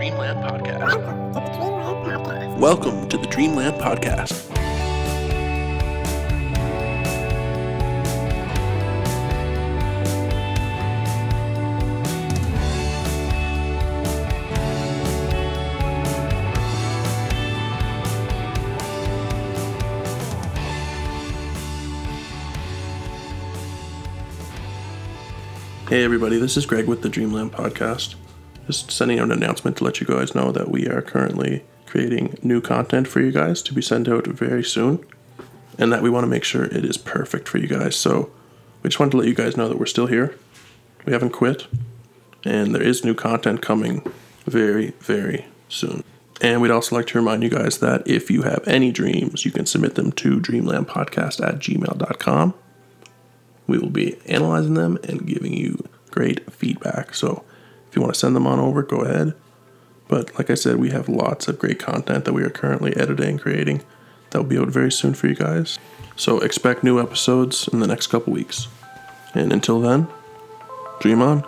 Dreamland Podcast. Welcome to the Dreamland Podcast. Hey everybody, this is Greg with the Dreamland Podcast. Just sending out an announcement to let you guys know that we are currently creating new content for you guys to be sent out very soon, and that we want to make sure it is perfect for you guys. So we just wanted to let you guys know that we're still here. We haven't quit, and there is new content coming very, very soon. And we'd also like to remind you guys that if you have any dreams, you can submit them to dreamlandpodcast at gmail.com. We will be analyzing them and giving you great feedback. So if you want to send them on over, go ahead. But like I said, we have lots of great content that we are currently editing and creating that will be out very soon for you guys. So expect new episodes in the next couple weeks. And until then, dream on.